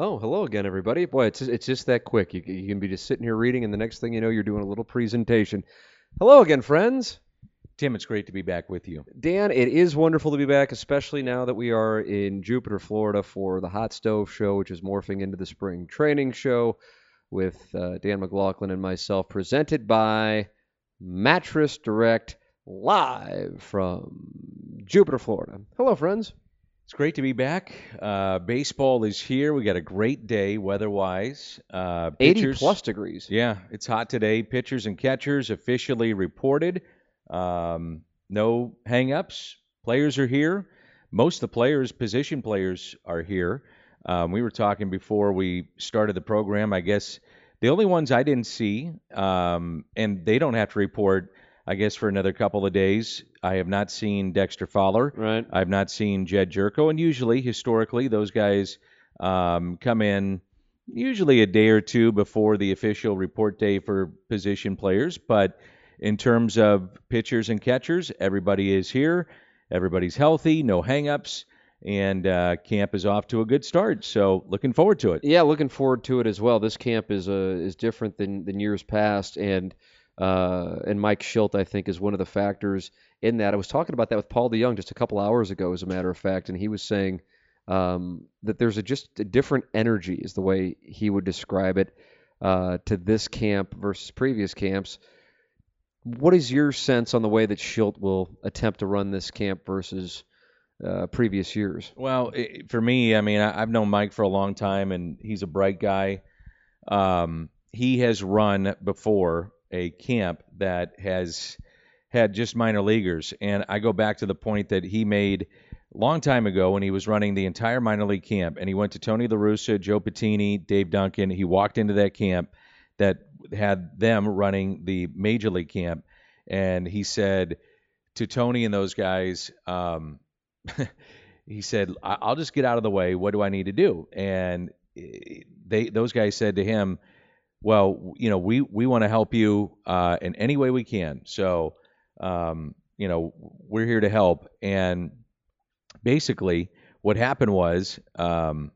Oh, hello again, everybody. Boy, it's it's just that quick. You, you can be just sitting here reading, and the next thing you know, you're doing a little presentation. Hello again, friends. Tim, it's great to be back with you. Dan, it is wonderful to be back, especially now that we are in Jupiter, Florida for the Hot Stove Show, which is morphing into the Spring Training Show with uh, Dan McLaughlin and myself, presented by Mattress Direct, live from Jupiter, Florida. Hello, friends. It's great to be back. Uh, baseball is here. We got a great day weather-wise. Uh, 80 plus degrees. Yeah, it's hot today. Pitchers and catchers officially reported. Um, no hang-ups. Players are here. Most of the players, position players, are here. Um, we were talking before we started the program. I guess the only ones I didn't see, um, and they don't have to report, I guess, for another couple of days. I have not seen Dexter Fowler. Right. I've not seen Jedd Gyorko, and usually, historically, those guys um, come in usually a day or two before the official report day for position players. But in terms of pitchers and catchers, everybody is here. Everybody's healthy, no hangups, and uh, camp is off to a good start. So looking forward to it. Yeah, looking forward to it as well. This camp is uh, is different than than years past, and uh, and Mike Shildt I think is one of the factors in that. I was talking about that with Paul DeJong just a couple hours ago, as a matter of fact, and he was saying um, that there's a just a different energy, is the way he would describe it, uh, to this camp versus previous camps. What is your sense on the way that Shildt will attempt to run this camp versus uh, previous years? Well, i for me, I mean, I, I've known Mike for a long time, and he's a bright guy. Um, he has run before a camp that has had just minor leaguers, and I go back to the point that he made a long time ago when he was running the entire minor league camp, and he went to Tony La Russa, Joe Pettini, Dave Duncan. He walked into that camp that had them running the major league camp, and he said to Tony and those guys. Um, he said, "I- "I'll just get out of the way. What do I need to do?" And eh, they those guys said to him, "Well, you know, we we want to help you uh, in any way we can. So, um, you know, we're here to help." And basically, what happened was um,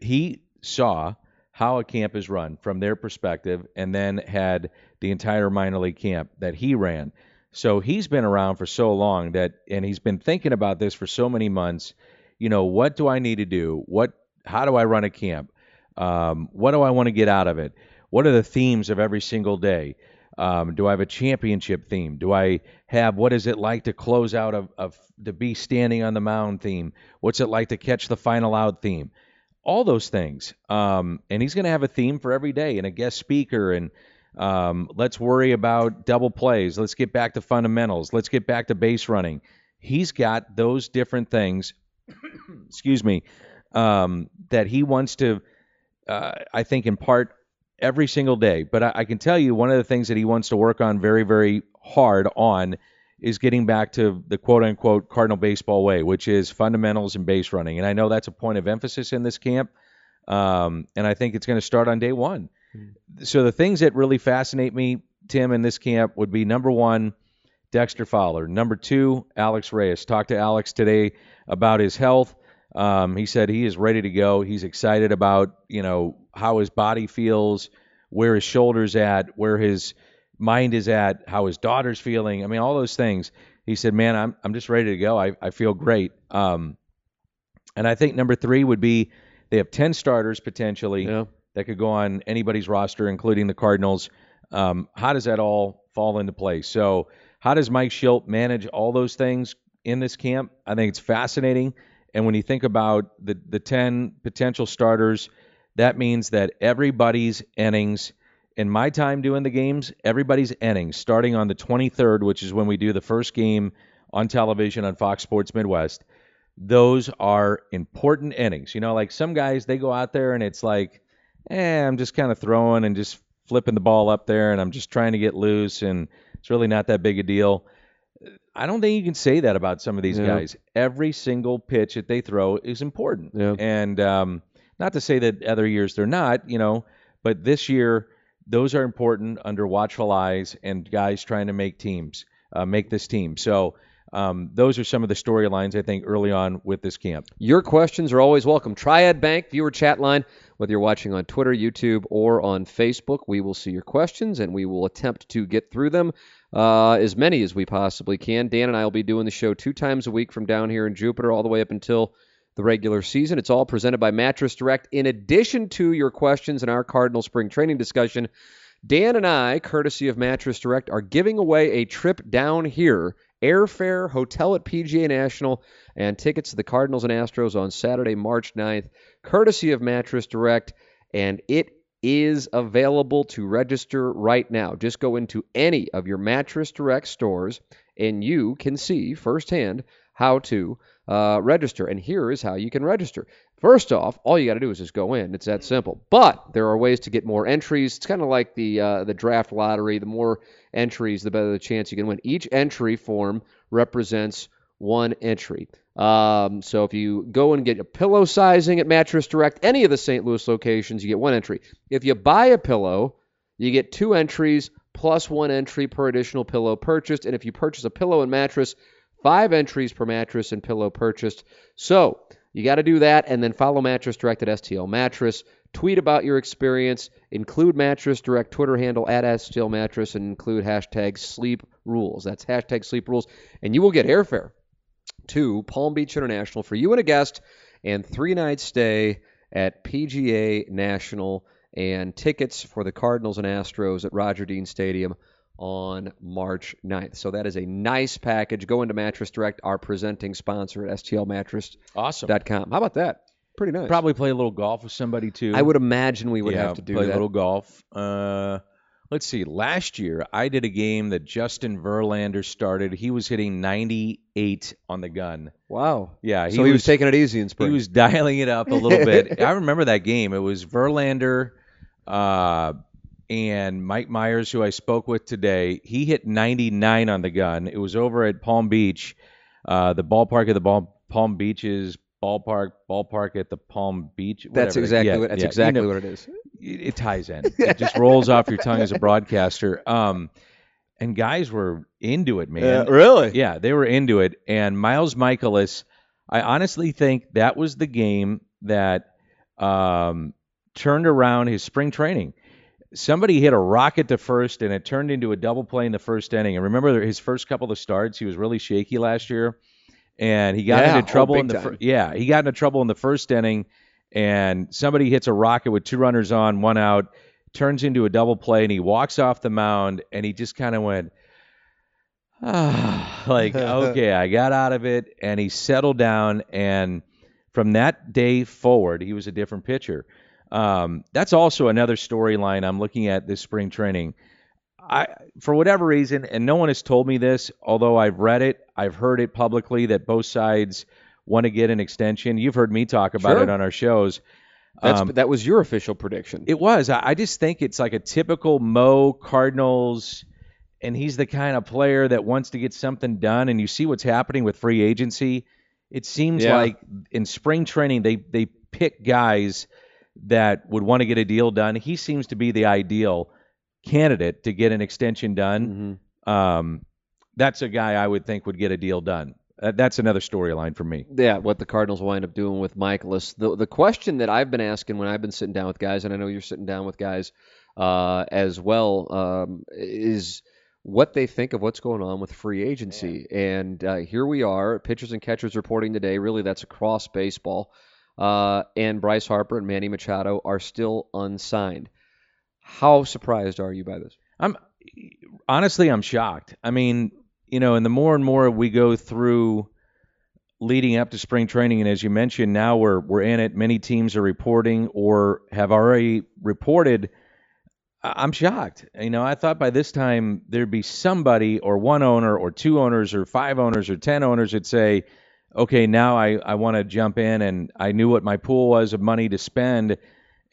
he saw how a camp is run from their perspective, and then had the entire minor league camp that he ran. So he's been around for so long that, and he's been thinking about this for so many months. You know, what do I need to do? What, how do I run a camp? Um, what do I want to get out of it? What are the themes of every single day? Um, do I have a championship theme? Do I have what is it like to close out of, of to be standing on the mound theme? What's it like to catch the final out theme? All those things. Um, and he's going to have a theme for every day and a guest speaker and um, let's worry about double plays. Let's get back to fundamentals. Let's get back to base running. He's got those different things, excuse me, um, that he wants to, uh, I think, in part every single day. But I, I can tell you one of the things that he wants to work on very, very hard on is getting back to the quote unquote Cardinal baseball way, which is fundamentals and base running. And I know that's a point of emphasis in this camp. Um, and I think it's going to start on day one. So the things that really fascinate me, Tim, in this camp would be number one, Dexter Fowler. Number two, Alex Reyes. Talked to Alex today about his health. Um, he said he is ready to go. He's excited about you know how his body feels, where his shoulders at, where his mind is at, how his daughter's feeling. I mean, all those things. He said, "Man, I'm I'm just ready to go. I I feel great." Um, and I think number three would be they have ten starters potentially Yeah. that could go on anybody's roster, including the Cardinals. Um, how does that all fall into place? So, how does Mike Shildt manage all those things in this camp? I think it's fascinating. And when you think about the the ten potential starters, that means that everybody's innings. In my time doing the games, everybody's innings starting on the 23rd, which is when we do the first game on television on Fox Sports Midwest. those are important innings. You know, like some guys they go out there and it's like, eh, I'm just kind of throwing and just flipping the ball up there and I'm just trying to get loose and it's really not that big a deal. I don't think you can say that about some of these Yeah. guys. Every single pitch that they throw is important. Yeah. And um, not to say that other years they're not, you know, but this year those are important under watchful eyes and guys trying to make teams, uh, make this team. So um, those are some of the storylines I think early on with this camp. Your questions are always welcome. Triad Bank viewer chat line, whether you're watching on Twitter, YouTube, or on Facebook, we will see your questions and we will attempt to get through them uh, as many as we possibly can. Dan and I will be doing the show two times a week from down here in Jupiter all the way up until the regular season. It's all presented by Mattress Direct. In addition to your questions and our Cardinal spring training discussion, Dan and I, courtesy of Mattress Direct, are giving away a trip down here, airfare, hotel at PGA National, and tickets to the Cardinals and Astros on Saturday, March 9th, courtesy of Mattress Direct. And it is available to register right now. Just go into any of your Mattress Direct stores and you can see firsthand how to uh, register. And here is how you can register. First off, all you got to do is just go in. It's that simple. But there are ways to get more entries. It's kind of like the uh, the draft lottery. The more entries, the better the chance you can win. Each entry form represents one entry. Um, so if you go and get a pillow sizing at Mattress Direct, any of the St. Louis locations, you get one entry. If you buy a pillow, you get two entries plus one entry per additional pillow purchased. And if you purchase a pillow and mattress, five entries per mattress and pillow purchased. So you got to do that and then follow Mattress Direct at STL Mattress. Tweet about your experience. Include Mattress Direct Twitter handle at STL Mattress and include hashtag sleep rules. That's hashtag sleep rules. And you will get airfare to Palm Beach International for you and a guest and three nights stay at PGA National and tickets for the Cardinals and Astros at Roger Dean Stadium on March 9th. So that is a nice package. Go into Mattress Direct, our presenting sponsor at stlmattress.com. Awesome. How about that? Pretty nice. Probably play a little golf with somebody too. I would imagine we would yeah, have to do play that. a little golf. Uh, let's see. Last year, I did a game that Justin Verlander started. He was hitting 98 on the gun. Wow. Yeah, so he was, taking it easy in spring. He was dialing it up a little bit. I remember that game. It was Verlander uh, and Mike Mayers, who I spoke with today. He hit 99 on the gun. It was over at Palm Beach, uh, the ballpark of the Palm Beaches ballpark, ballpark at the Palm Beach. that's exactly Yeah, what that's yeah. You exactly know, what it is. it, it ties in. It just rolls off your tongue as a broadcaster. Um, and guys were into it, man. really? Yeah, they were into it. And Miles Mikolas, I honestly think that was the game that um, turned around his spring training. Somebody hit a rocket to first, and it turned into a double play in the first inning. And remember his first couple of starts, he was really shaky last year, and he got Yeah, into oh, trouble big in the fir- yeah he got into trouble in the first inning, and somebody hits a rocket with two runners on, one out, turns into a double play, and he walks off the mound, and he just kind of went. Ah, like okay, I got out of it, and he settled down, and from that day forward, he was a different pitcher. Um, that's also another storyline I'm looking at this spring training. I, for whatever reason, and no one has told me this, although I've read it, I've heard it publicly that both sides want to get an extension. You've heard me talk about Sure. it on our shows. That's Um, that was your official prediction. it was. I, I just think it's like a typical Mo Cardinals, and he's the kind of player that wants to get something done. And you see what's happening with free agency. It seems Yeah. like in spring training they they pick guys that would want to get a deal done. He seems to be the ideal candidate to get an extension done. Mhm. Um, that's a guy I would think would get a deal done. Uh, that's another storyline for me. Yeah, what the Cardinals wind up doing with Mikolas. The the question that I've been asking when I've been sitting down with guys, and I know you're sitting down with guys uh, as well, um, is what they think of what's going on with free agency. And uh, here we are, pitchers and catchers reporting today. Really, that's across baseball. Uh, and Bryce Harper and Manny Machado are still unsigned. How surprised are you by this? I'm honestly I'm shocked. I mean, you know, and the more and more we go through leading up to spring training, and as you mentioned, now we're we're in it. Many teams are reporting or have already reported. I'm shocked. You know, I thought by this time there'd be somebody or one owner or two owners or five owners or ten owners that say, okay, now I, I want to jump in and I knew what my pool was of money to spend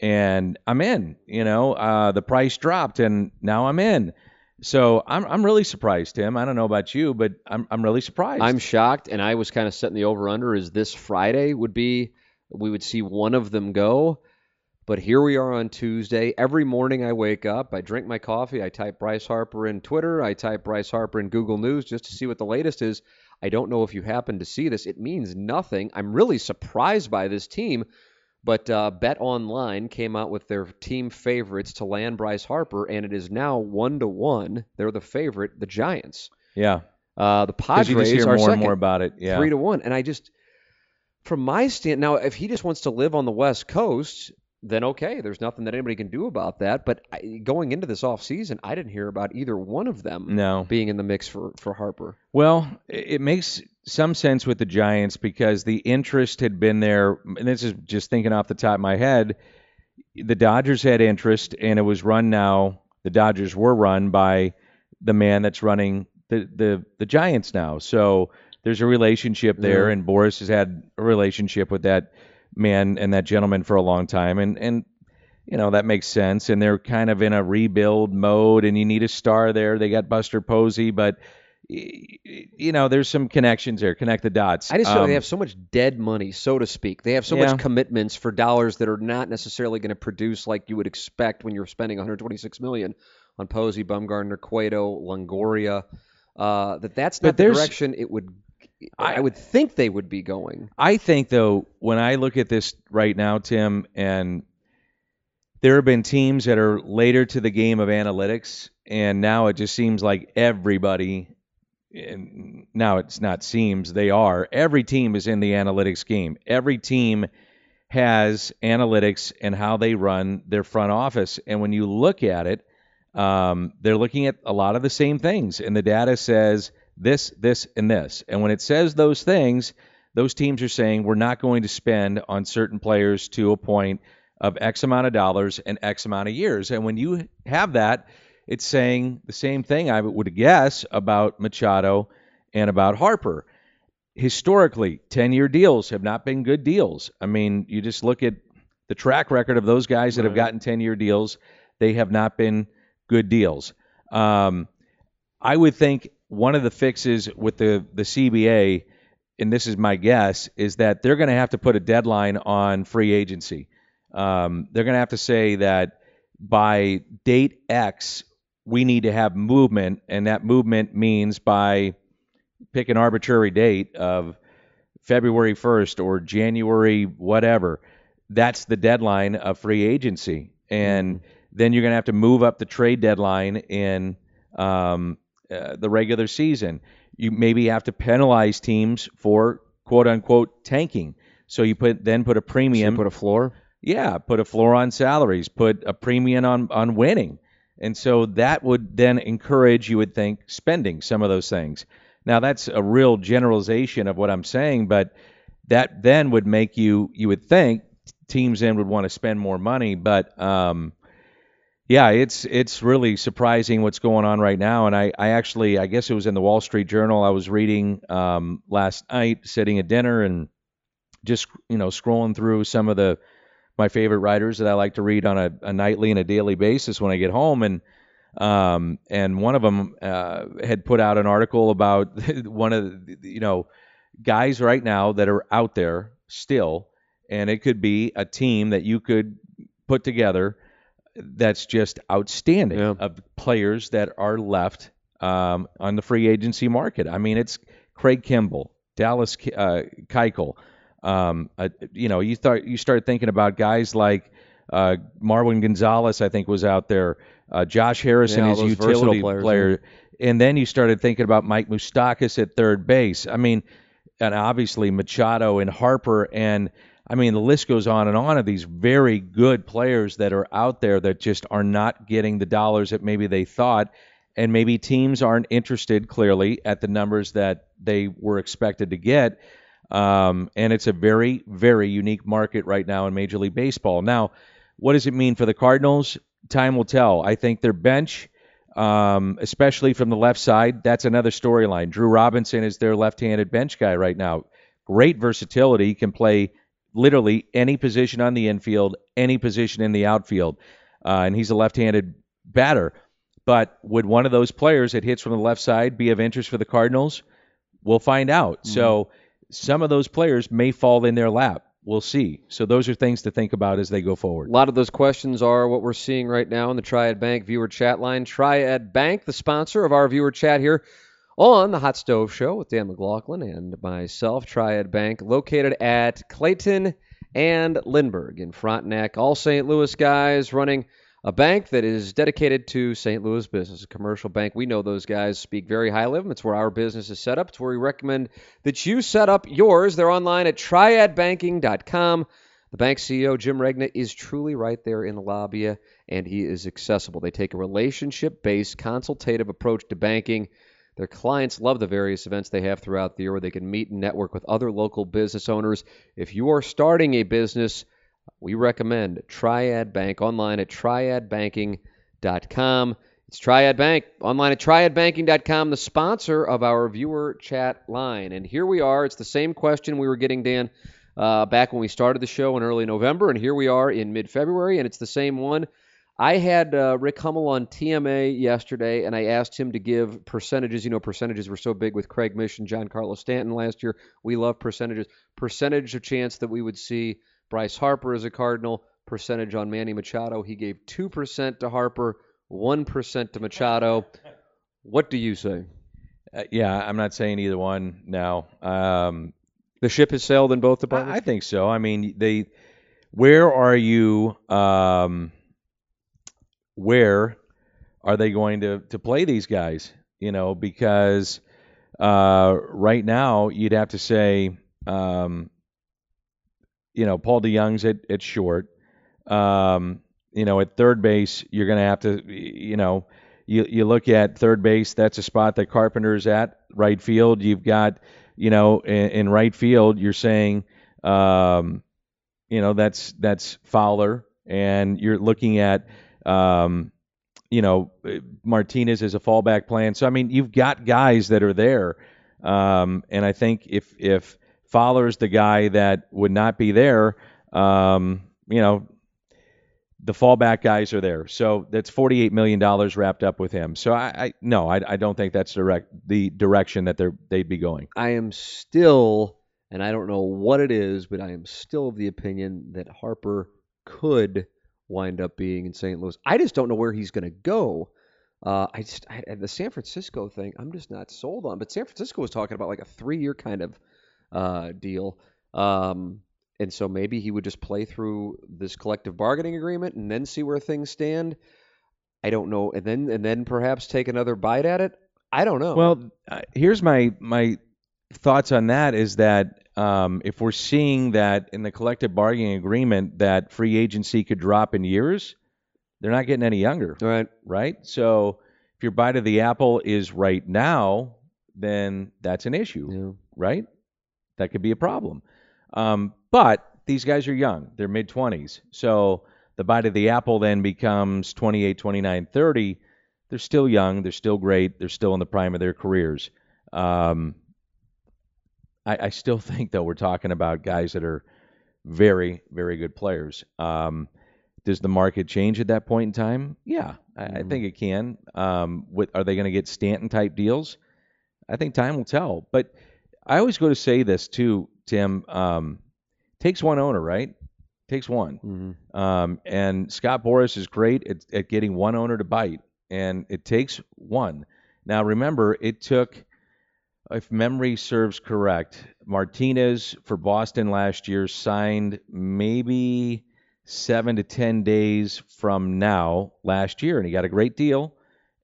and I'm in. You know, uh, the price dropped and now I'm in. So I'm I'm really surprised, Tim. I don't know about you, but I'm I'm really surprised. I'm shocked, and I was kind of setting the over under as this Friday would be. We would see one of them go. But here we are on Tuesday. Every morning I wake up, I drink my coffee, I type Bryce Harper in Twitter, I type Bryce Harper in Google News just to see what the latest is. I don't know if you happen to see this. It means nothing. I'm really surprised by this team but uh, Bet Online came out with their team favorites to land Bryce Harper, and it is now one to one. They're the favorite, the Giants. Yeah. Uh, the 'Cause you Padres just hear are more second, and more about it. Yeah. three to one. And I just, from my stand, now if he just wants to live on the West Coast, then okay, there's nothing that anybody can do about that. But I, going into this offseason, I didn't hear about either one of them No. being in the mix for for Harper. Well, it makes some sense with the Giants because the interest had been there. And this is just thinking off the top of my head. The Dodgers had interest, and it was run now. The Dodgers were run by the man that's running the the, the Giants now. So there's a relationship there, Yeah. and Boras has had a relationship with that man and that gentleman for a long time, and and you know that makes sense. And they're kind of in a rebuild mode, and you need a star there. They got Buster Posey, but you know there's some connections there. Connect the dots. I just feel Um, they have so much dead money, so to speak. They have so Yeah. much commitments for dollars that are not necessarily going to produce like you would expect when you're spending 126 million on Posey, Bumgarner, Cueto, Longoria. Uh, that that's But not the direction it would. I, I- would think they would be going. I think though, when I look at this right now, Tim, and there have been teams that are later to the game of analytics, and now it just seems like everybody. And now it's not seems they are. Every team is in the analytics game. Every team has analytics and how they run their front office. And when you look at it, um, they're looking at a lot of the same things. And the data says this, this, and this. And when it says those things, those teams are saying we're not going to spend on certain players to a point of X amount of dollars and X amount of years. And when you have that, it's saying the same thing, I would guess, about Machado and about Harper. Historically, 10 year deals have not been good deals. I mean, you just look at the track record of those guys that have gotten 10 year deals, they have not been good deals. Um, I would think one of the fixes with the, the CBA, and this is my guess, is that they're going to have to put a deadline on free agency. Um, they're going to have to say that by date X, we need to have movement, and that movement means by pick an arbitrary date of February 1st or January whatever. That's the deadline of free agency, and then you're going to have to move up the trade deadline in um, uh, the regular season. You maybe have to penalize teams for quote unquote tanking. So you put then put a So premium put a floor. yeah, put a floor on salaries, put a premium on on winning. And so that would then encourage, you would think, spending some of those things. Now that's a real generalization of what I'm saying, but that then would make you, you would think, teams then would want to spend more money. But um, yeah, it's it's really surprising what's going on right now. And I, I actually, I guess it was in the Wall Street Journal. I was reading um, last night, sitting at dinner, and just you know scrolling through some of the my favorite writers that I like to read on a, a nightly and a daily basis when I get home, and um, and one of them uh, had put out an article about one of the, you know guys right now that are out there still, and it could be a team that you could put together that's just outstanding Yeah. of players that are left um, on the free agency market. I mean, it's Craig Kimbrel, Dallas uh, Keuchel. Um, uh, you know, you start you start thinking about guys like uh, Marwin Gonzalez. I think was out there. Uh, Josh Harrison Yeah, is utility players, player, and then you started thinking about Mike Moustakas at third base. I mean, and obviously Machado and Harper and I mean the list goes on and on of these very good players that are out there that just are not getting the dollars that maybe they thought and maybe teams aren't interested clearly at the numbers that they were expected to get um, and it's a very very unique market right now in Major League Baseball now what does it mean for the Cardinals time will tell I think their bench um, especially from the left side. That's another storyline. Drew Robinson is their left-handed bench guy right now. great versatility, can play literally any position on the infield, any position in the outfield, uh, and he's a left-handed batter. But would one of those players that hits from the left side be of interest for the Cardinals? We'll find out. Mm-hmm. So some of those players may fall in their lap. We'll see. So those are things to think about as they go forward. A lot of those questions are what we're seeing right now in the Triad Bank viewer chat line. Triad Bank, the sponsor of our viewer chat here on the Hot Stove Show with Dan McLaughlin and myself, Triad Bank, located at Clayton and Lindbergh in Frontenac. All St. Louis guys running a bank that is dedicated to St. Louis business, a commercial bank. We know those guys speak very highly of them. It's where our business is set up. It's where we recommend that you set up yours. They're online at triadbanking.com. The bank CEO, Jim Regna, is truly right there in the lobby and he is accessible. They take a relationship based consultative approach to banking. Their clients love the various events they have throughout the year where they can meet and network with other local business owners. If you are starting a business, we recommend Triad Bank online at triadbanking.com. It's Triad Bank online at triadbanking.com, the sponsor of our viewer chat line. And here we are. It's the same question we were getting, Dan, uh, back when we started the show in early November. And here we are in mid February, and it's the same one. I had uh, Rick Hummel on TMA yesterday, and I asked him to give percentages. You know, percentages were so big with Craig Mish and Giancarlo Stanton last year. We love percentages. Percentage of chance that we would see Bryce Harper as a Cardinal. Percentage on Manny Machado. He gave 2% to Harper, 1% to Machado. What do you say? Uh, yeah, I'm not saying either one now. Um, the ship has sailed in both departments? I, I think so. I mean, they. Where are you? Um, where are they going to, to play these guys? You know, because uh, right now you'd have to say, um, you know, Paul DeJong's at, at short. Um, you know, at third base, you're going to have to, you know, you, you look at third base, that's a spot that Carpenter's at. Right field, you've got, you know, in, in right field, you're saying, um, you know, that's that's Fowler, and you're looking at um, you know, Martinez is a fallback plan. So I mean, you've got guys that are there, um, and I think if if Fowler's the guy that would not be there, um, you know, the fallback guys are there. So that's forty-eight million dollars wrapped up with him. So I, I no, I, I don't think that's direct the direction that they're they'd be going. I am still, and I don't know what it is, but I am still of the opinion that Harper could wind up being in St. Louis. I just don't know where he's going to go. Uh, I just I, the San Francisco thing, I'm just not sold on. But San Francisco was talking about like a three-year kind of uh, deal, um, and so maybe he would just play through this collective bargaining agreement and then see where things stand. I don't know, and then and then perhaps take another bite at it. I don't know. Well, uh, here's my my thoughts on that is that um, if we're seeing that in the collective bargaining agreement that free agency could drop in years, they're not getting any younger. Right. Right. So if your bite of the apple is right now, then that's an issue. Yeah. Right. That could be a problem. Um, but these guys are young. They're mid 20s. So the bite of the apple then becomes 28, 29, 30. They're still young. They're still great. They're still in the prime of their careers. Um, I, I still think though we're talking about guys that are very, very good players. Um, does the market change at that point in time? Yeah, I, mm-hmm. I think it can. Um, what, are they going to get Stanton type deals? I think time will tell. But I always go to say this too, Tim. Um, takes one owner, right? Takes one. Mm-hmm. Um, and Scott Boras is great at, at getting one owner to bite, and it takes one. Now remember, it took if memory serves correct, Martinez for Boston last year signed maybe seven to ten days from now last year, and he got a great deal,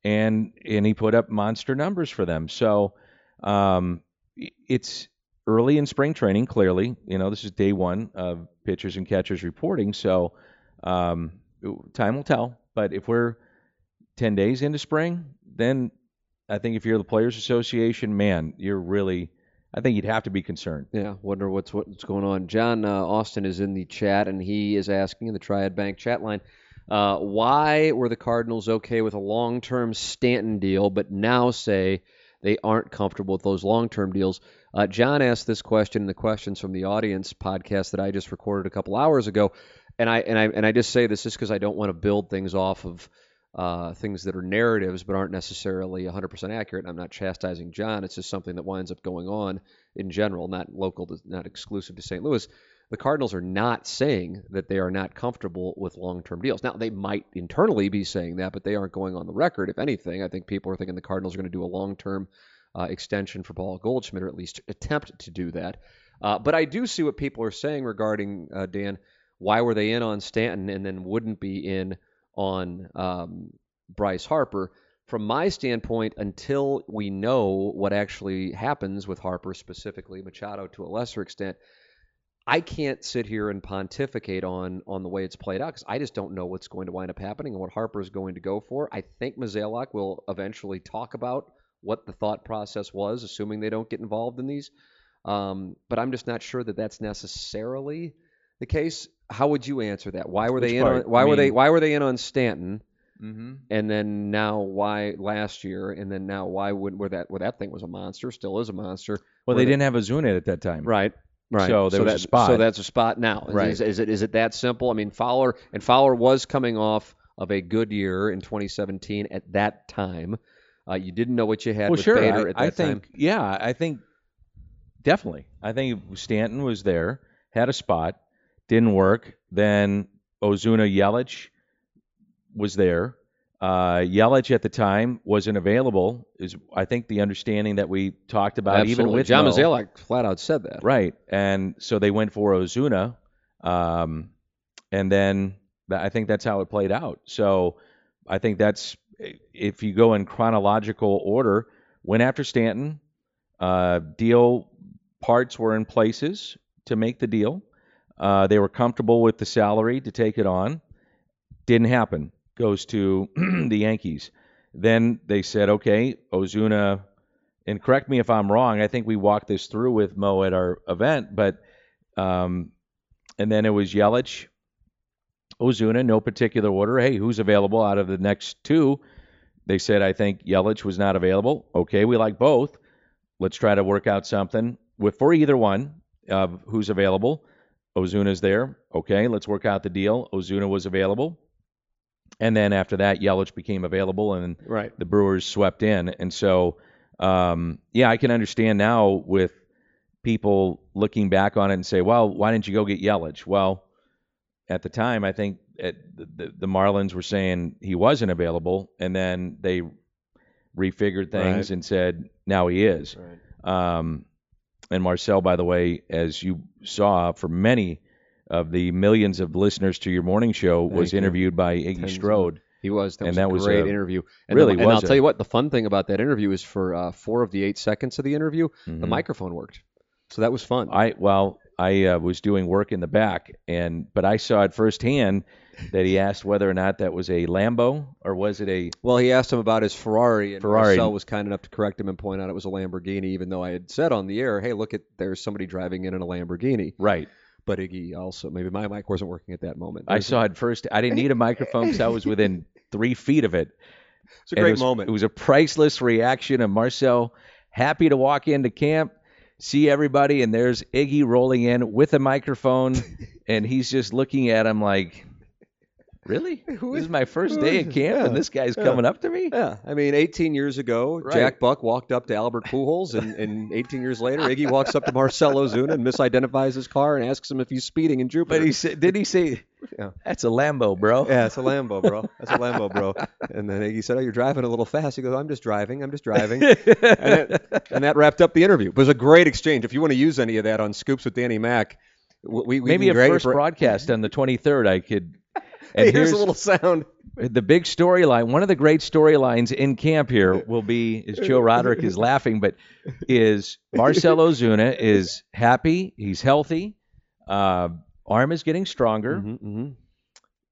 and and he put up monster numbers for them. So um, it's early in spring training. Clearly, you know this is day one of pitchers and catchers reporting, so um, time will tell. But if we're ten days into spring, then I think if you're the Players Association, man, you're really. I think you'd have to be concerned. Yeah, wonder what's what's going on. John uh, Austin is in the chat, and he is asking in the Triad Bank chat line, uh, why were the Cardinals okay with a long-term Stanton deal, but now say they aren't comfortable with those long-term deals. Uh, John asked this question in the questions from the audience podcast that I just recorded a couple hours ago, and I and I and I just say this just because I don't want to build things off of uh, things that are narratives but aren't necessarily 100% accurate. I'm not chastising John. It's just something that winds up going on in general, not local, to, not exclusive to St. Louis. The Cardinals are not saying that they are not comfortable with long-term deals. Now, they might internally be saying that, but they aren't going on the record. If anything, I think people are thinking the Cardinals are going to do a long-term uh, extension for Paul Goldschmidt, or at least attempt to do that. Uh, but I do see what people are saying regarding uh, Dan. Why were they in on Stanton and then wouldn't be in on um, Bryce Harper. From my standpoint, until we know what actually happens with Harper specifically, Machado to a lesser extent, I can't sit here and pontificate on on the way it's played out because I just don't know what's going to wind up happening and what Harper is going to go for. I think Mozeliak will eventually talk about what the thought process was, assuming they don't get involved in these. Um, but I'm just not sure that that's necessarily the case. How would you answer that? Why were Which they in? On, why I were they? Why were they in on Stanton? Mm-hmm. And then now why last year? And then now why would where that where that thing was a monster, still is a monster. Well, Were they didn't have Ozuna at that time. Right. Right. So there was a spot. So that's a spot now. Is, Right. is, is it is it that simple? I mean, Fowler and Fowler was coming off of a good year in 2017 at that time. Uh, you didn't know what you had Well, with sure. Bader I, at that I think, time. yeah, I think definitely. I think Stanton was there, had a spot, didn't work. Then Ozuna Yelich was there. Uh, Yelich at the time wasn't available. Is I think the understanding that we talked about even with John Mo. Mozeliak flat out said that. Right. And so they went for Ozuna. Um, and then I think that's how it played out. So I think that's, if you go in chronological order, went after Stanton, uh, deal parts were in places to make the deal. Uh, they were comfortable with the salary to take it on. Didn't happen. Goes to the Yankees. Then they said, okay, Ozuna, and correct me if I'm wrong. I think we walked this through with Mo at our event, but um, and then it was Yelich, Ozuna, no particular order. Hey, who's available out of the next two? They said, I think Yelich was not available. Okay, we like both. Let's try to work out something with for either one of who's available. Ozuna's there. Okay, let's work out the deal. Ozuna was available. And then after that, Yelich became available, and Right. the Brewers swept in. And so, um, yeah, I can understand now with people looking back on it and say, well, why didn't you go get Yelich? Well, at the time, I think at the, the, the Marlins were saying he wasn't available, and then they refigured things Right. and said, now he is. Right. Um, and Marcel, by the way, as you saw, for many of the millions of listeners to your morning show, was you. interviewed by Iggy Tens Strode. He was. That And was that a was great a- interview. And really the, and I'll a- tell you what, the fun thing about that interview is for uh, four of the eight seconds of the interview, the Mhm. microphone worked. So that was fun. I well, I uh, was doing work in the back, and but I saw it firsthand that he asked whether or not that was a Lambo or was it a Well, he asked him about his Ferrari, and Ferrari. Marcel was kind enough to correct him and point out it was a Lamborghini, even though I had said on the air, "Hey, look at there's somebody driving in in a Lamborghini." right? But Iggy also maybe my mic wasn't working at that moment. I There's- saw it first. I didn't need a microphone because I was within three feet of it. It's a And great it was, moment. It was a priceless reaction of Marcel, happy to walk into camp, see everybody, and there's Iggy rolling in with a microphone, and he's just looking at him like, "Really? Who This is- is my first day is- at camp, yeah, and this guy's yeah. coming up to me." yeah, I mean, 18 years ago, Right. Jack Buck walked up to Albert Pujols, and, and 18 years later, Iggy walks up to Marcel Ozuna and misidentifies his car and asks him if he's speeding in Jupiter. But he said, did he say, Yeah. "That's a Lambo, bro"? Yeah, it's a Lambo, bro. That's a Lambo, bro. And then Iggy said, "Oh, you're driving a little fast." He goes, "I'm just driving. I'm just driving." and, that, and that wrapped up the interview. It was a great exchange. If you want to use any of that on Scoops with Danny Mac, w- we, we Maybe a first for- broadcast on the 23rd, I could. And Hey, here's here's a little sound. the big storyline. One of the great storylines in camp here will be, as Joe Roderick is laughing, but is Marcel Ozuna is happy, he's healthy, uh, arm is getting stronger. Mhm, mhm.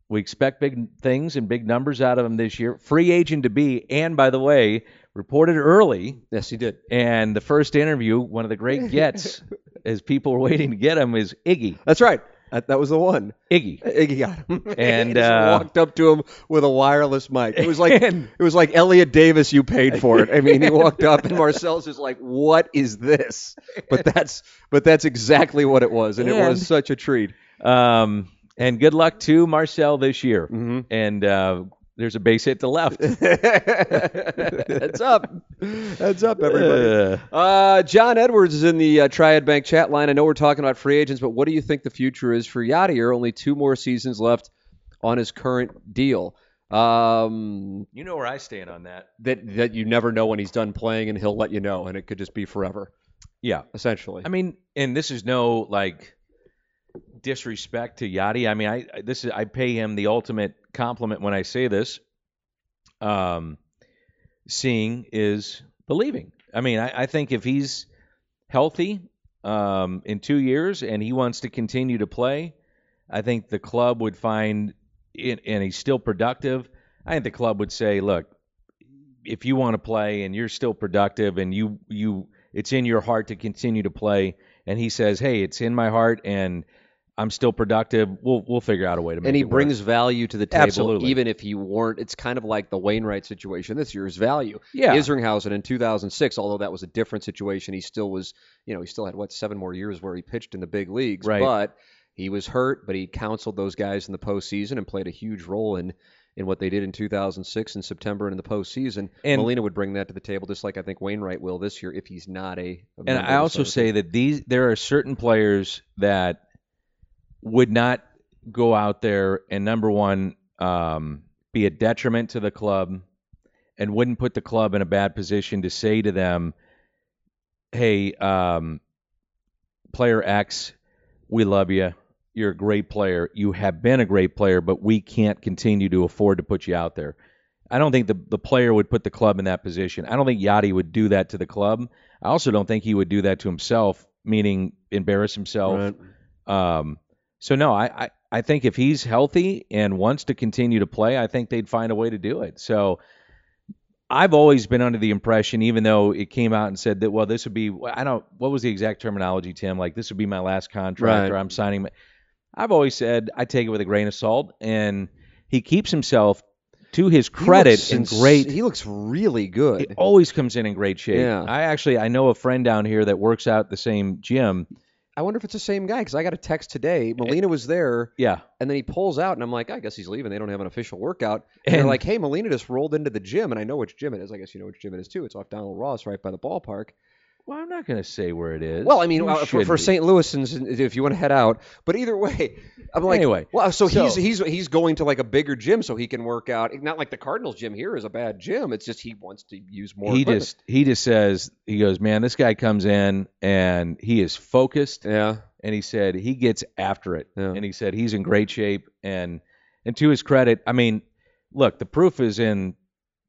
We expect big things and big numbers out of him this year. Free agent to be, and by the way, reported early. Yes, he did. And the first interview, one of the great gets, as people were waiting to get him, is Iggy. That's right. That, was the one. Iggy. Iggy got him, And, uh, walked up to him with a wireless mic. It was like And- it was like Elliot Davis. You paid for it. I mean, he walked up, and Marcel's just like, "What is this?" But that's but that's exactly what it was, and, it was such a treat. Um, and good luck to Marcel this year. hmm And uh, there's a base hit to left. Heads up, heads up, everybody. Uh, Uh, John Edwards is in the uh, Triad Bank chat line. I know we're talking about free agents, but what do you think the future is for Yadier? Only two more seasons left on his current deal. Um, you know where I stand on that. that that you never know when he's done playing, and he'll let you know, and it could just be forever, Yeah. essentially. I mean, and this is no like disrespect to Yadi. I mean, I this is I pay him the ultimate compliment when I say this. Um, seeing is believing. I mean, I, I think if he's healthy um, in two years and he wants to continue to play, I think the club would find it, and he's still productive. I think the club would say, look, if you want to play and you're still productive and you you it's in your heart to continue to play, and he says, hey, it's in my heart and I'm still productive. We'll we'll figure out a way to make and he it work. brings value to the table, Absolutely. even if he weren't. It's kind of like the Wainwright situation this year's value. Yeah. Isringhausen in 2006, although that was a different situation, he still was, you know, he still had what seven more years where he pitched in the big leagues, Right. but he was hurt, but he counseled those guys in the postseason and played a huge role in in what they did in 2006 in September and in the postseason. And- Molina would bring that to the table, just like I think Wainwright will this year if he's not a. a And I also say that these there are certain players that would not go out there and number one um, be a detriment to the club and wouldn't put the club in a bad position to say to them, "Hey, um, player X, we love you. You're a great player. You have been a great player, but we can't continue to afford to put you out there." I don't think the the player would put the club in that position. I don't think Yadi would do that to the club. I also don't think he would do that to himself, meaning embarrass himself. Right. Um, so no, I, I I think if he's healthy and wants to continue to play, I think they'd find a way to do it. So I've always been under the impression, even though it came out and said that, well, this would be I don't what was the exact terminology, Tim? Like this would be my last contract, Right. or I'm signing. My, I've always said I take it with a grain of salt, and he keeps himself to his credit in great He looks really good. he always comes in in great shape. Yeah. I actually I know a friend down here that works out the same gym. I wonder if it's the same guy because I got a text today. Molina was there, Yeah. and then he pulls out, and I'm like, I guess he's leaving. They don't have an official workout. And, they're like, Hey, Molina just rolled into the gym, and I know which gym it is. I guess you know which gym it is too. It's off Donald Ross, right by the ballpark. Well, I'm not going to say where it is. Well, I mean, uh, for, for. St. Louis, and if you want to head out, but either way, I'm like, Anyway, well, so, he's he's he's going to like a bigger gym so he can work out. Not like the Cardinals gym here is a bad gym. It's just he wants to use more. he equipment. just he just says he goes, man, this guy comes in and he is focused, yeah, and he said he gets after it, Yeah. and he said he's in great shape, and and to his credit, I mean, look, the proof is in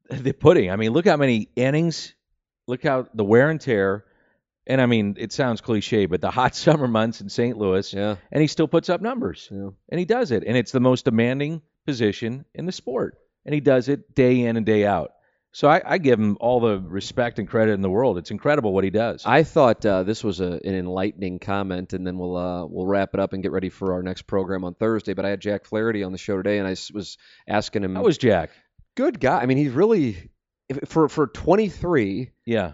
the pudding. I mean, look how many innings, look how the wear and tear, and I mean, it sounds cliche, but the hot summer months in St. Louis, yeah, and he still puts up numbers. yeah. and he does it and it's the most demanding position in the sport and he does it day in and day out so i, I give him all the respect and credit in the world it's incredible what he does I thought uh, this was a, an enlightening comment, and then we'll uh, we'll wrap it up and get ready for our next program on Thursday. But I had Jack Flaherty on the show today, and I was asking him. how was jack good guy. I mean, he's really if, for for 23. yeah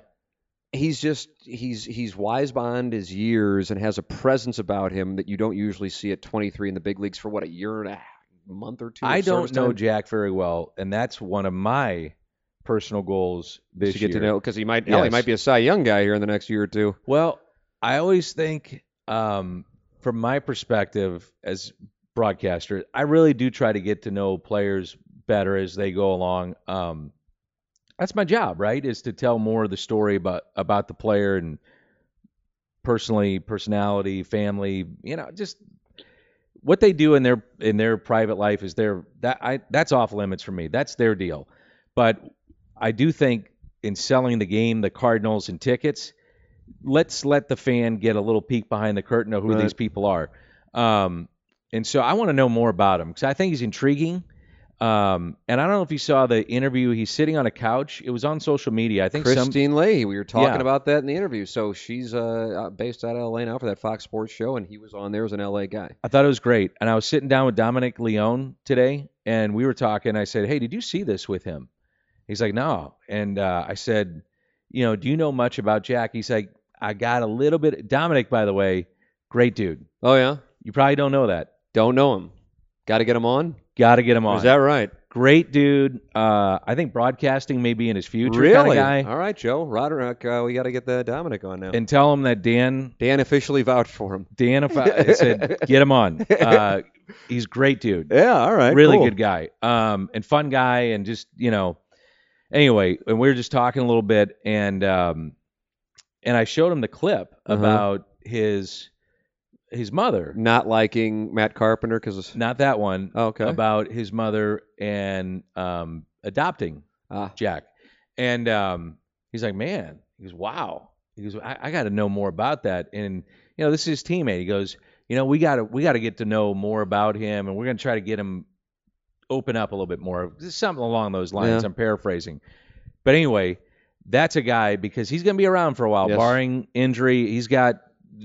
He's just he's he's wise beyond his years and has a presence about him that you don't usually see at 23 in the big leagues for what a year and a half, month or two. i don't know time? jack very well and that's one of my personal goals this to get year to know because he might hell, he might be a Cy Young guy here in the next year or two. Well, I always think, um, from my perspective as broadcaster, I really do try to get to know players better as they go along. Um, that's my job, right? Is to tell more of the story about about the player and personally, personality, family. You know, just what they do in their in their private life is their that I that's off limits for me. That's their deal. But I do think in selling the game, the Cardinals and tickets, let's let the fan get a little peek behind the curtain of who Right. these people are. Um, and so I want to know more about him because I think he's intriguing. Um, and I don't know if you saw the interview. He's sitting on a couch. It was on social media. I think some. Kristine Leahy, we were talking Yeah. about that in the interview. So she's uh, based out of LA now for that Fox Sports show, and he was on there as an LA guy. I thought it was great. And I was sitting down with Dominic Leone today, and we were talking. I said, "Hey, did you see this with him?" He's like, "No." And uh, I said, "You know, do you know much about Jack?" He's like, "I got a little bit." Dominic, by the way, great dude. Oh yeah, You probably don't know that. don't know him. Got to get him on. Got to get him on. Is that right? great dude? Uh, I think broadcasting may be in his future. really? Kind of guy. All right, Joe Roderick. Uh, we got to get the Dominic on now. And tell him that Dan Dan officially vouched for him. Dan, if I, I said get him on. Uh, he's great dude. Yeah. All right. really cool. good guy um and fun guy and just you know anyway and we were just talking a little bit and um and i showed him the clip Uh-huh. about his his mother. Not liking Matt Carpenter because not that one. okay. about his mother and um adopting ah, jack. And um he's like man. He goes wow. He goes i, I got to know more about that. And you know this is his teammate. He goes you know we got to we got to get to know more about him and we're going to try to get him open up a little bit more. Something along those lines. Yeah. i'm paraphrasing. But anyway that's a guy because he's going to be around for a while Yes. barring injury. He's got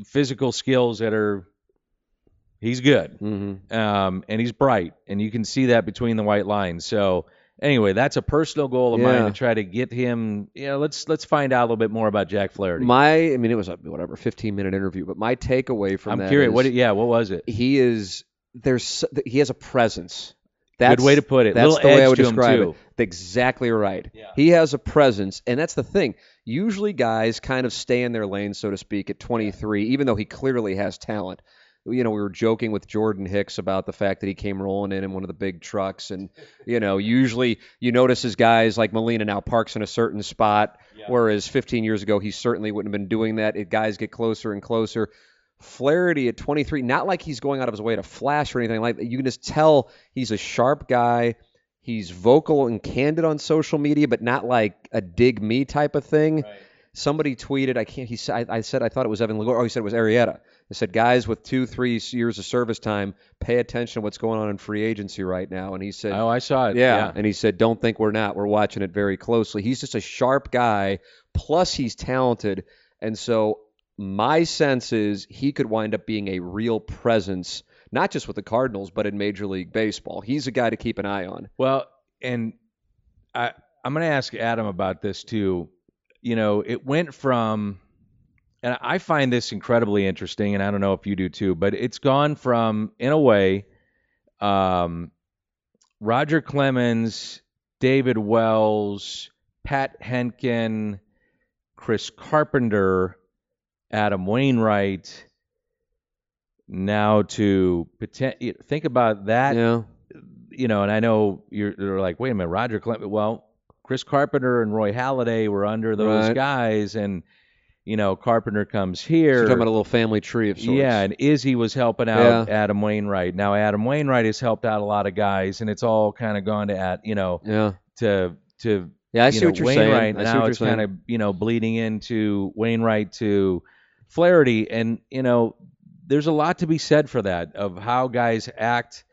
physical skills that are he's good hmm um, and he's bright, and you can see that between the white lines. So anyway, that's a personal goal of mine to try to get him. You know, let's let's find out a little bit more about Jack Flaherty. My, I mean, it was a whatever 15 minute interview, but my takeaway from I'm that curious. is What? Yeah, what was it? he is there's he has a presence. That's, Good way to put it. That's Little the way I would to him, describe too. it. Exactly right. Yeah. He has a presence, and that's the thing. Usually, guys kind of stay in their lane, so to speak, at 23, even though he clearly has talent. You know, we were joking with Jordan Hicks about the fact that he came rolling in in one of the big trucks, and you know, usually you notice as guys like Molina now parks in a certain spot, whereas 15 years ago he certainly wouldn't have been doing that. It, guys get closer and closer. Flaherty at 23, not like he's going out of his way to flash or anything like that. You can just tell he's a sharp guy. He's vocal and candid on social media, but not like a dig me type of thing. Somebody tweeted, I can't. He said, I, I said, I thought it was Evan Ligor. Oh, he said it was Arrieta. I said, guys with two, three years of service time, pay attention to what's going on in free agency right now. And he said, Oh, I saw it. yeah. And he said, don't think we're not. We're watching it very closely. He's just a sharp guy. Plus, he's talented. And so, my sense is he could wind up being a real presence, not just with the Cardinals, but in Major League Baseball. He's a guy to keep an eye on. Well, and I I'm going to ask Adam about this too. You know, it went from and I find this incredibly interesting and I don't know if you do too, but it's gone from in a way um Roger Clemens, David Wells, Pat Hentgen, Chris Carpenter, Adam Wainwright now to poten- think about that yeah. you know, and I know you're, you're like, wait a minute, Roger Clemens. Well, Chris Carpenter and Roy Halladay were under those Right. guys, and you know, Carpenter comes So here. you're talking about a little family tree of sorts. yeah, and Izzy was helping out Yeah. Adam Wainwright. Now Adam Wainwright has helped out a lot of guys, and it's all kind of gone to at you know Yeah. to to Yeah, I see know, what you're Wainwright. saying. I see now it's kind of you know bleeding into Wainwright to Flaherty, and you know there's a lot to be said for that of how guys act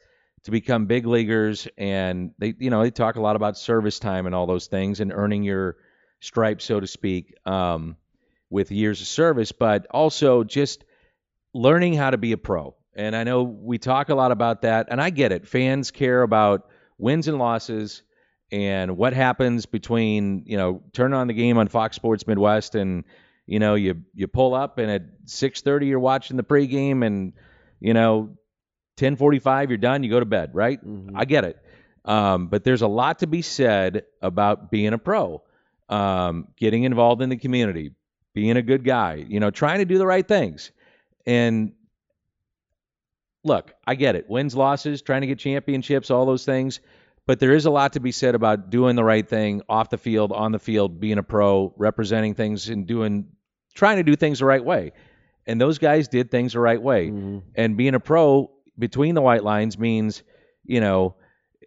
to become big leaguers, and they you know they talk a lot about service time and all those things and earning your stripes, so to speak, um, with years of service, but also just learning how to be a pro. And I know we talk a lot about that, and I get it. Fans care about wins and losses and what happens between you know turn on the game on Fox Sports Midwest and you know you you pull up and at 6:30 you're watching the pregame and you know 10:45 you're done you go to bed right? Mhm. I get it. Um, but there's a lot to be said about being a pro um, getting involved in the community being a good guy you know trying to do the right things. And look I get it. Wins losses trying to get championships all those things. But there is a lot to be said about doing the right thing off the field, on the field, being a pro, representing things and doing trying to do things the right way. And those guys did things the right way. Mhm. And being a pro between the white lines means, you know,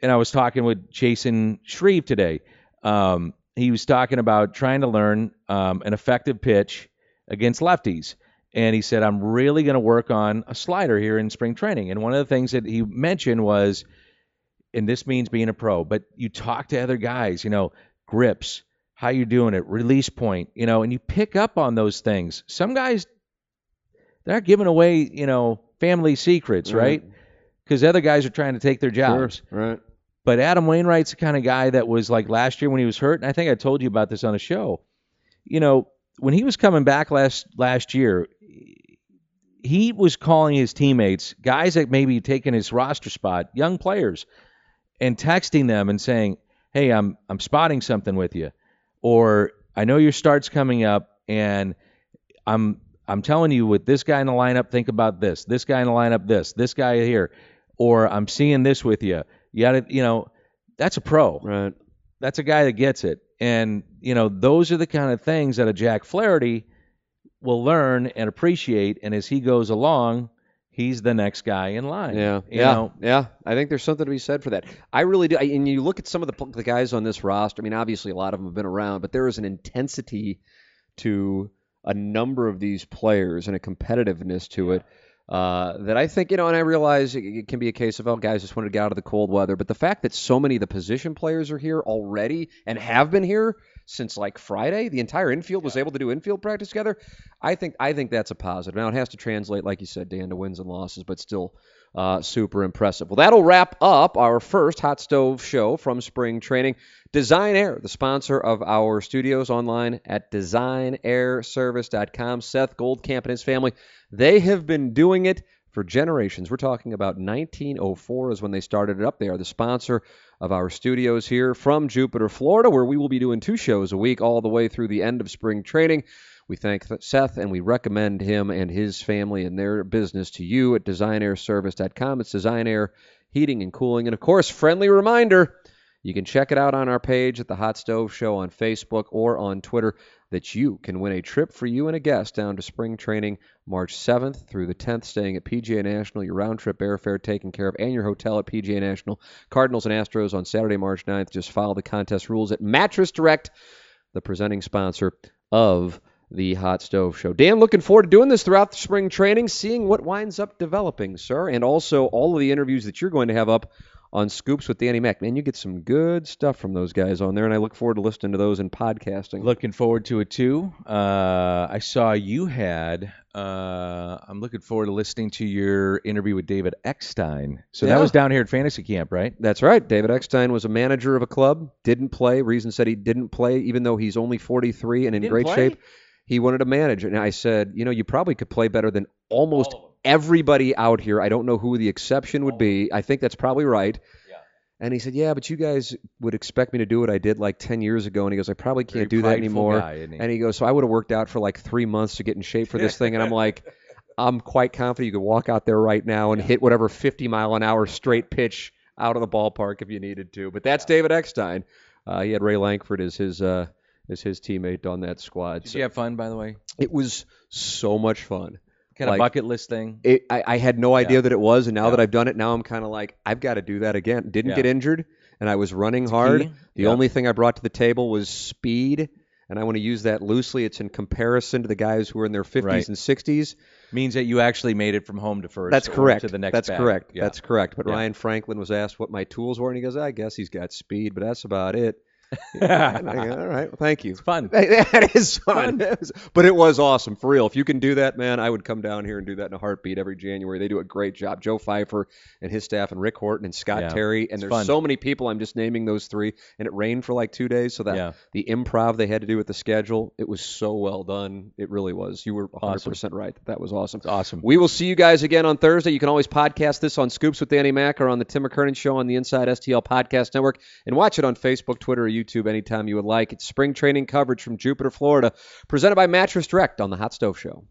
and I was talking with Chasen Shreve today. Um, he was talking about trying to learn um, an effective pitch against lefties. And he said, I'm really going to work on a slider here in spring training. And one of the things that he mentioned was and this means being a pro, but you talk to other guys, you know, grips, how you doing it, release point, you know, and you pick up on those things. Some guys they're not giving away, you know, family secrets, mm-hmm. right? Because other guys are trying to take their jobs. Sure, right. But Adam Wainwright's the kind of guy that was like last year when he was hurt, and I think I told you about this on a show. You know, when he was coming back last last year, he was calling his teammates, guys that maybe taking his roster spot, young players, and texting them and saying, "Hey, I'm I'm spotting something with you," or "I know your start's coming up, and I'm I'm telling you with this guy in the lineup, think about this. This guy in the lineup, this. This guy here, or I'm seeing this with you. You got to, you know, that's a pro. Right. That's a guy that gets it, and you know, those are the kind of things that a Jack Flaherty will learn and appreciate, and as he goes along, he's the next guy in line. Yeah, yeah, know? yeah. I think there's something to be said for that. I really do. I, and you look at some of the, the guys on this roster. I mean, obviously a lot of them have been around, but there is an intensity to a number of these players and a competitiveness to it uh, that I think you know. And I realize it, it can be a case of oh, guys just wanted to get out of the cold weather, but the fact that so many of the position players are here already and have been here since like Friday, the entire infield was able to do infield practice together. I think I think that's a positive. Now it has to translate, like you said, Dan, to wins and losses, but still uh, super impressive. Well, that'll wrap up our first hot stove show from spring training. Design Air, the sponsor of our studios online at designairservice.com. Seth Goldcamp and his family, they have been doing it for generations. We're talking about 1904 is when they started it up. They are the sponsor of our studios here from Jupiter, Florida, where we will be doing two shows a week all the way through the end of spring training. We thank Seth and we recommend him and his family and their business to you at designairservice.com. It's Design Air Heating and Cooling. And of course, friendly reminder you can check it out on our page at the Hot Stove Show on Facebook or on Twitter that you can win a trip for you and a guest down to spring training March 7th through the 10th, staying at PGA National, your round trip airfare taken care of, and your hotel at PGA National. Cardinals and Astros on Saturday, March 9th. Just follow the contest rules at Mattress Direct, the presenting sponsor of the Hot Stove Show. Dan, looking forward to doing this throughout the spring training, seeing what winds up developing, sir, and also all of the interviews that you're going to have up on Scoops with Danny Mac. Man, you get some good stuff from those guys on there, and I look forward to listening to those in podcasting. Looking forward to it too. Uh, I saw you had. Uh, I'm looking forward to listening to your interview with David Eckstein. So Yeah. that was down here at Fantasy Camp, right? That's right. David Eckstein was a manager of a club, didn't play. Reason said he didn't play, even though he's only 43 and in great play? shape. He wanted to manage. And I said, you know, you probably could play better than almost everybody out here. I don't know who the exception would be. I think that's probably right. Yeah. And he said, yeah, but you guys would expect me to do what I did like 10 years ago. And he goes, I probably can't do that prideful anymore. guy, isn't he? And he goes, so I would have worked out for like three months to get in shape for this thing. And I'm like, I'm quite confident you could walk out there right now and hit whatever 50 mile an hour straight pitch out of the ballpark if you needed to. But that's David Eckstein. Uh, he had Ray Lankford as his uh, as his teammate on that squad. Did So you have fun, by the way? it was so much fun. Kind of Like- bucket list thing. It, I, I had no idea Yeah. that it was, and now Yeah. that I've done it, now I'm kind of like I've got to do that again. Didn't Yeah. get injured, and I was running hard. key. The only thing I brought to the table was speed, and I want to use that loosely. It's in comparison to the guys who are in their 50s Right. and 60s. Means that you actually made it from home to first. That's correct. To the next. that's bag. correct. That's correct. But. Ryan Franklin was asked what my tools were, and he goes, "I guess he's got speed, but that's about it." Go, All right, well, thank you. It's fun. That is fun. Was- but it was awesome for real. If you can do that, man, I would come down here and do that in a heartbeat every January. They do a great job. Joe Pfeiffer and his staff, and Rick Horton and Scott Yeah, Terry, and there's fun. so many people. I'm just naming those three, and it rained for like two days, so that Yeah. the improv they had to do with the schedule, it was so well done. It really was. You were 100 percent right. That was awesome. It's awesome. We will see you guys again on Thursday. You can always podcast this on Scoops with Danny Mac or on the Tim McKernan Show on the Inside STL Podcast Network, and watch it on Facebook, Twitter, or YouTube anytime you would like. It's spring training coverage from Jupiter, Florida, presented by Mattress Direct on the Hot Stove Show.